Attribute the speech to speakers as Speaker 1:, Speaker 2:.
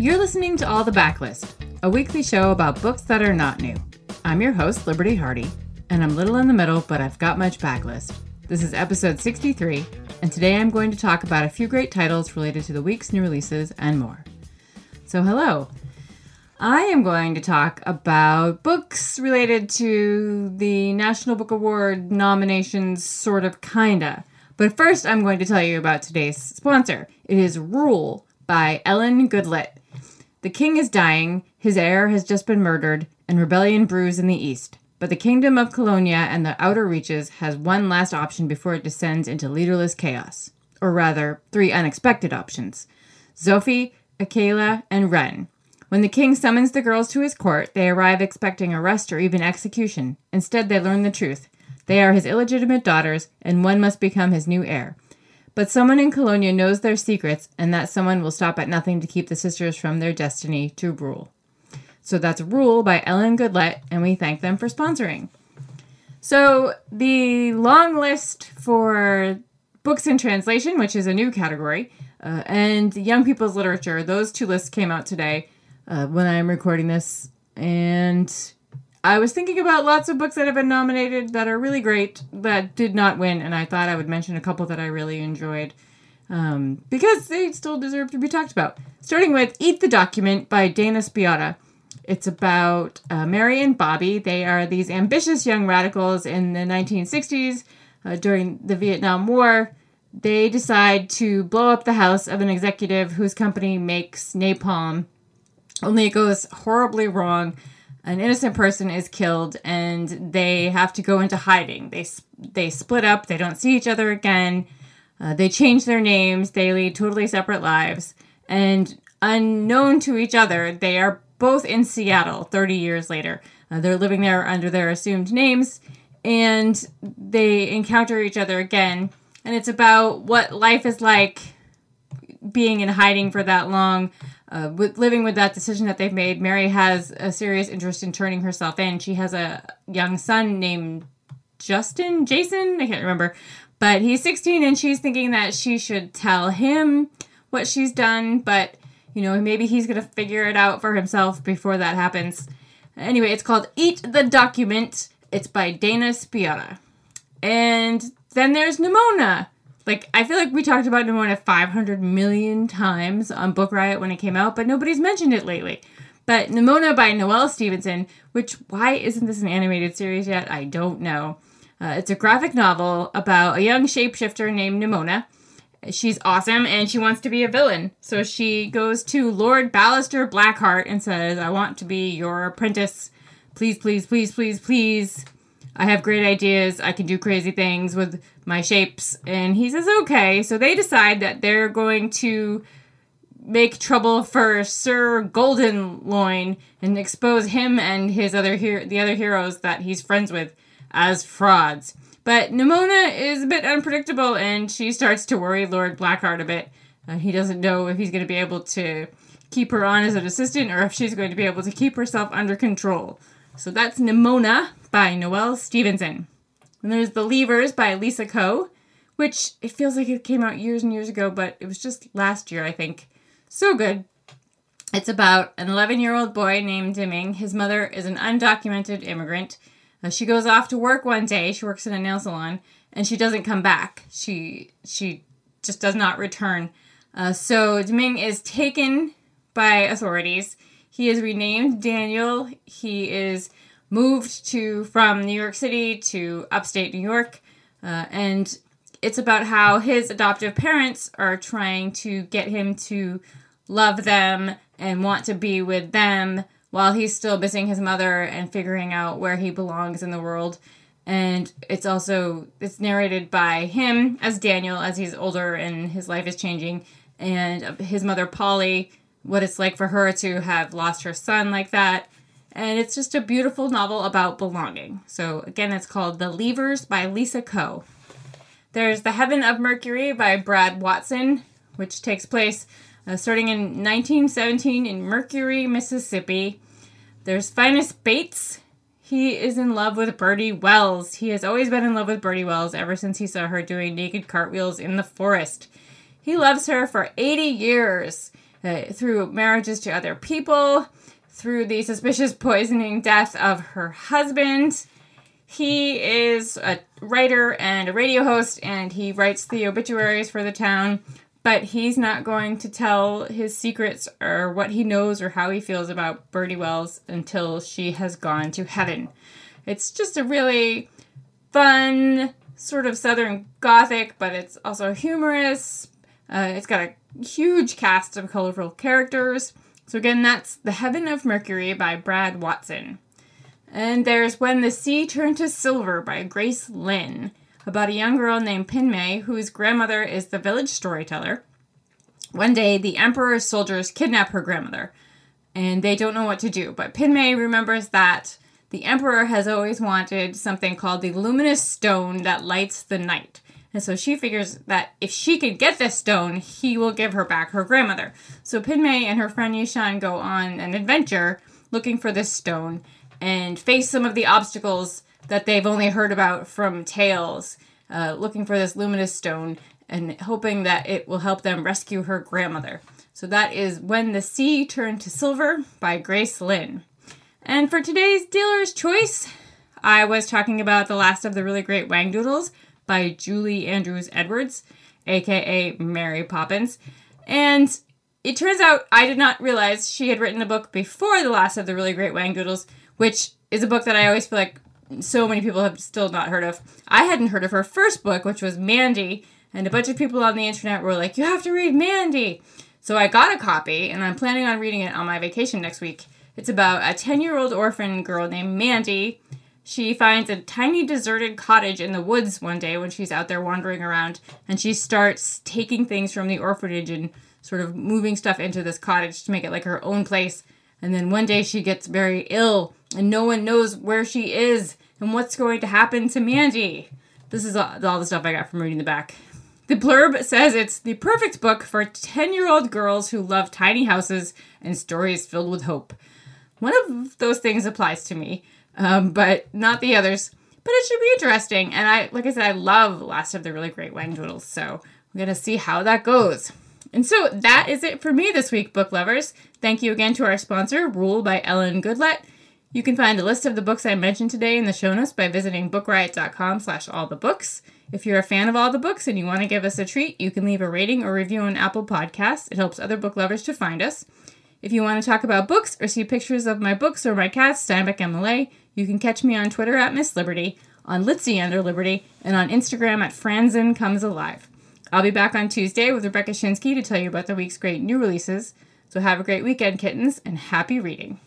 Speaker 1: You're listening to All the Backlist, a weekly show about books that are not new. I'm your host, Liberty Hardy, and I'm little in the middle, but I've got much backlist. This is episode 63, and today I'm going to talk about a few great titles related to the week's new releases and more. So, hello. I am going to talk about books related to the National Book Award nominations, sort of, kinda. But first, I'm going to tell you about today's sponsor. It is Rule by Ellen Goodlett. The king is dying, his heir has just been murdered, and rebellion brews in the east. But the kingdom of Kolonya and the outer reaches has one last option before it descends into leaderless chaos. Or rather, three unexpected options Zofi, Akeylah, and Ren. When the king summons the girls to his court, they arrive expecting arrest or even execution. Instead, they learn the truth. They are his illegitimate daughters, and one must become his new heir. But someone in Kolonya knows their secrets, and that someone will stop at nothing to keep the sisters from their destiny to rule. So that's Rule by Ellen Goodlett, and we thank them for sponsoring. So the long list for books in translation, which is a new category, uh, and young people's literature, those two lists came out today uh, when I'm recording this. And I was thinking about lots of books that have been nominated that are really great that did not win, and I thought I would mention a couple that I really enjoyed um, because they still deserve to be talked about. Starting with Eat the Document by Dana Spiotta. It's about uh, Mary and Bobby. They are these ambitious young radicals in the 1960s uh, during the Vietnam War. They decide to blow up the house of an executive whose company makes napalm only it goes horribly wrong. An innocent person is killed, and they have to go into hiding. They they split up. They don't see each other again. Uh, they change their names. They lead totally separate lives, and unknown to each other, they are both in Seattle. Thirty years later, uh, they're living there under their assumed names, and they encounter each other again. And it's about what life is like being in hiding for that long uh, with living with that decision that they've made, Mary has a serious interest in turning herself in. She has a young son named Justin, Jason, I can't remember, but he's 16 and she's thinking that she should tell him what she's done, but you know, maybe he's going to figure it out for himself before that happens. Anyway, it's called Eat the Document. It's by Dana Spiotta. And then there's Nimona like I feel like we talked about Nimona 500 million times on Book Riot when it came out, but nobody's mentioned it lately. But Nimona by Noelle Stevenson, which why isn't this an animated series yet? I don't know. Uh, it's a graphic novel about a young shapeshifter named Nimona. She's awesome and she wants to be a villain. So she goes to Lord Ballister Blackheart and says, I want to be your apprentice. Please, please, please, please, please. I have great ideas. I can do crazy things with my shapes. And he says, okay. So they decide that they're going to make trouble for Sir Goldenloin and expose him and his other her- the other heroes that he's friends with as frauds. But Nimona is a bit unpredictable and she starts to worry Lord Blackheart a bit. Uh, he doesn't know if he's going to be able to keep her on as an assistant or if she's going to be able to keep herself under control. So that's Nimona by Noelle Stevenson. And there's The Leavers by Lisa Ko, which it feels like it came out years and years ago, but it was just last year, I think. So good. It's about an 11 year old boy named Deming. His mother is an undocumented immigrant. Uh, she goes off to work one day. She works in a nail salon, and she doesn't come back. She she just does not return. Uh, so Deming is taken by authorities. He is renamed Daniel. He is moved to from New York City to upstate New York, uh, and it's about how his adoptive parents are trying to get him to love them and want to be with them while he's still missing his mother and figuring out where he belongs in the world. And it's also it's narrated by him as Daniel as he's older and his life is changing. And his mother Polly what it's like for her to have lost her son like that and it's just a beautiful novel about belonging. So, again, it's called The Leavers by Lisa Ko. There's The Heaven of Mercury by Brad Watson, which takes place uh, starting in 1917 in Mercury, Mississippi. There's Finus Bates. He is in love with Birdie Wells. He has always been in love with Birdie Wells ever since he saw her doing naked cartwheels in the forest. He loves her for 80 years through marriages to other people, through the suspicious poisoning death of her husband. He is a writer and a radio host, and he writes the obituaries for the town, but he's not going to tell his secrets or what he knows or how he feels about Birdie Wells until she has gone to heaven. It's just a really fun, sort of southern gothic, but it's also humorous. Uh, it's got a huge cast of colorful characters. So, again, that's The Heaven of Mercury by Brad Watson. And there's When the Sea Turned to Silver by Grace Lin, about a young girl named Pinmei whose grandmother is the village storyteller. One day, the Emperor's soldiers kidnap her grandmother, and they don't know what to do. But Pinmei remembers that the Emperor has always wanted something called the luminous stone that lights the night. And so she figures that if she can get this stone, he will give her back her grandmother. So Pinmei and her friend Yishan go on an adventure looking for this stone and face some of the obstacles that they've only heard about from tales, uh, looking for this luminous stone and hoping that it will help them rescue her grandmother. So that is When the Sea Turned to Silver by Grace Lin. And for today's dealer's choice, I was talking about The Last of the Really Great Whangdoodles by Julie Andrews Edwards, aka Mary Poppins. And it turns out I did not realize she had written a book before The Last of the Really Great Whangdoodles, which is a book that I always feel like so many people have still not heard of. I hadn't heard of her first book, which was Mandy, and a bunch of people on the internet were like, You have to read Mandy. So I got a copy, and I'm planning on reading it on my vacation next week. It's about a 10 year old orphan girl named Mandy. She finds a tiny deserted cottage in the woods one day when she's out there wandering around, and she starts taking things from the orphanage and sort of moving stuff into this cottage to make it like her own place. And then one day she gets very ill, and no one knows where she is and what's going to happen to Mandy. This is all, the stuff I got from reading the back. The blurb says it's the perfect book for 10 year old girls who love tiny houses and stories filled with hope. One of those things applies to me, um, but not the others. But it should be interesting. And I, like I said, I love Last of the Really Great Whangdoodles, so we're gonna see how that goes. And so that is it for me this week, book lovers. Thank you again to our sponsor, Rule by Ellen Goodlett. You can find a list of the books I mentioned today in the show notes by visiting bookriot.com slash all the books. If you're a fan of all the books and you want to give us a treat, you can leave a rating or review on Apple Podcasts. It helps other book lovers to find us. If you want to talk about books or see pictures of my books or my cats, Steinbeck and Millay, you can catch me on Twitter at Miss Liberty, on Litsy under Liberty, and on Instagram at Franzen Comes Alive. I'll be back on Tuesday with Rebecca Schinsky to tell you about the week's great new releases. So have a great weekend, kittens, and happy reading.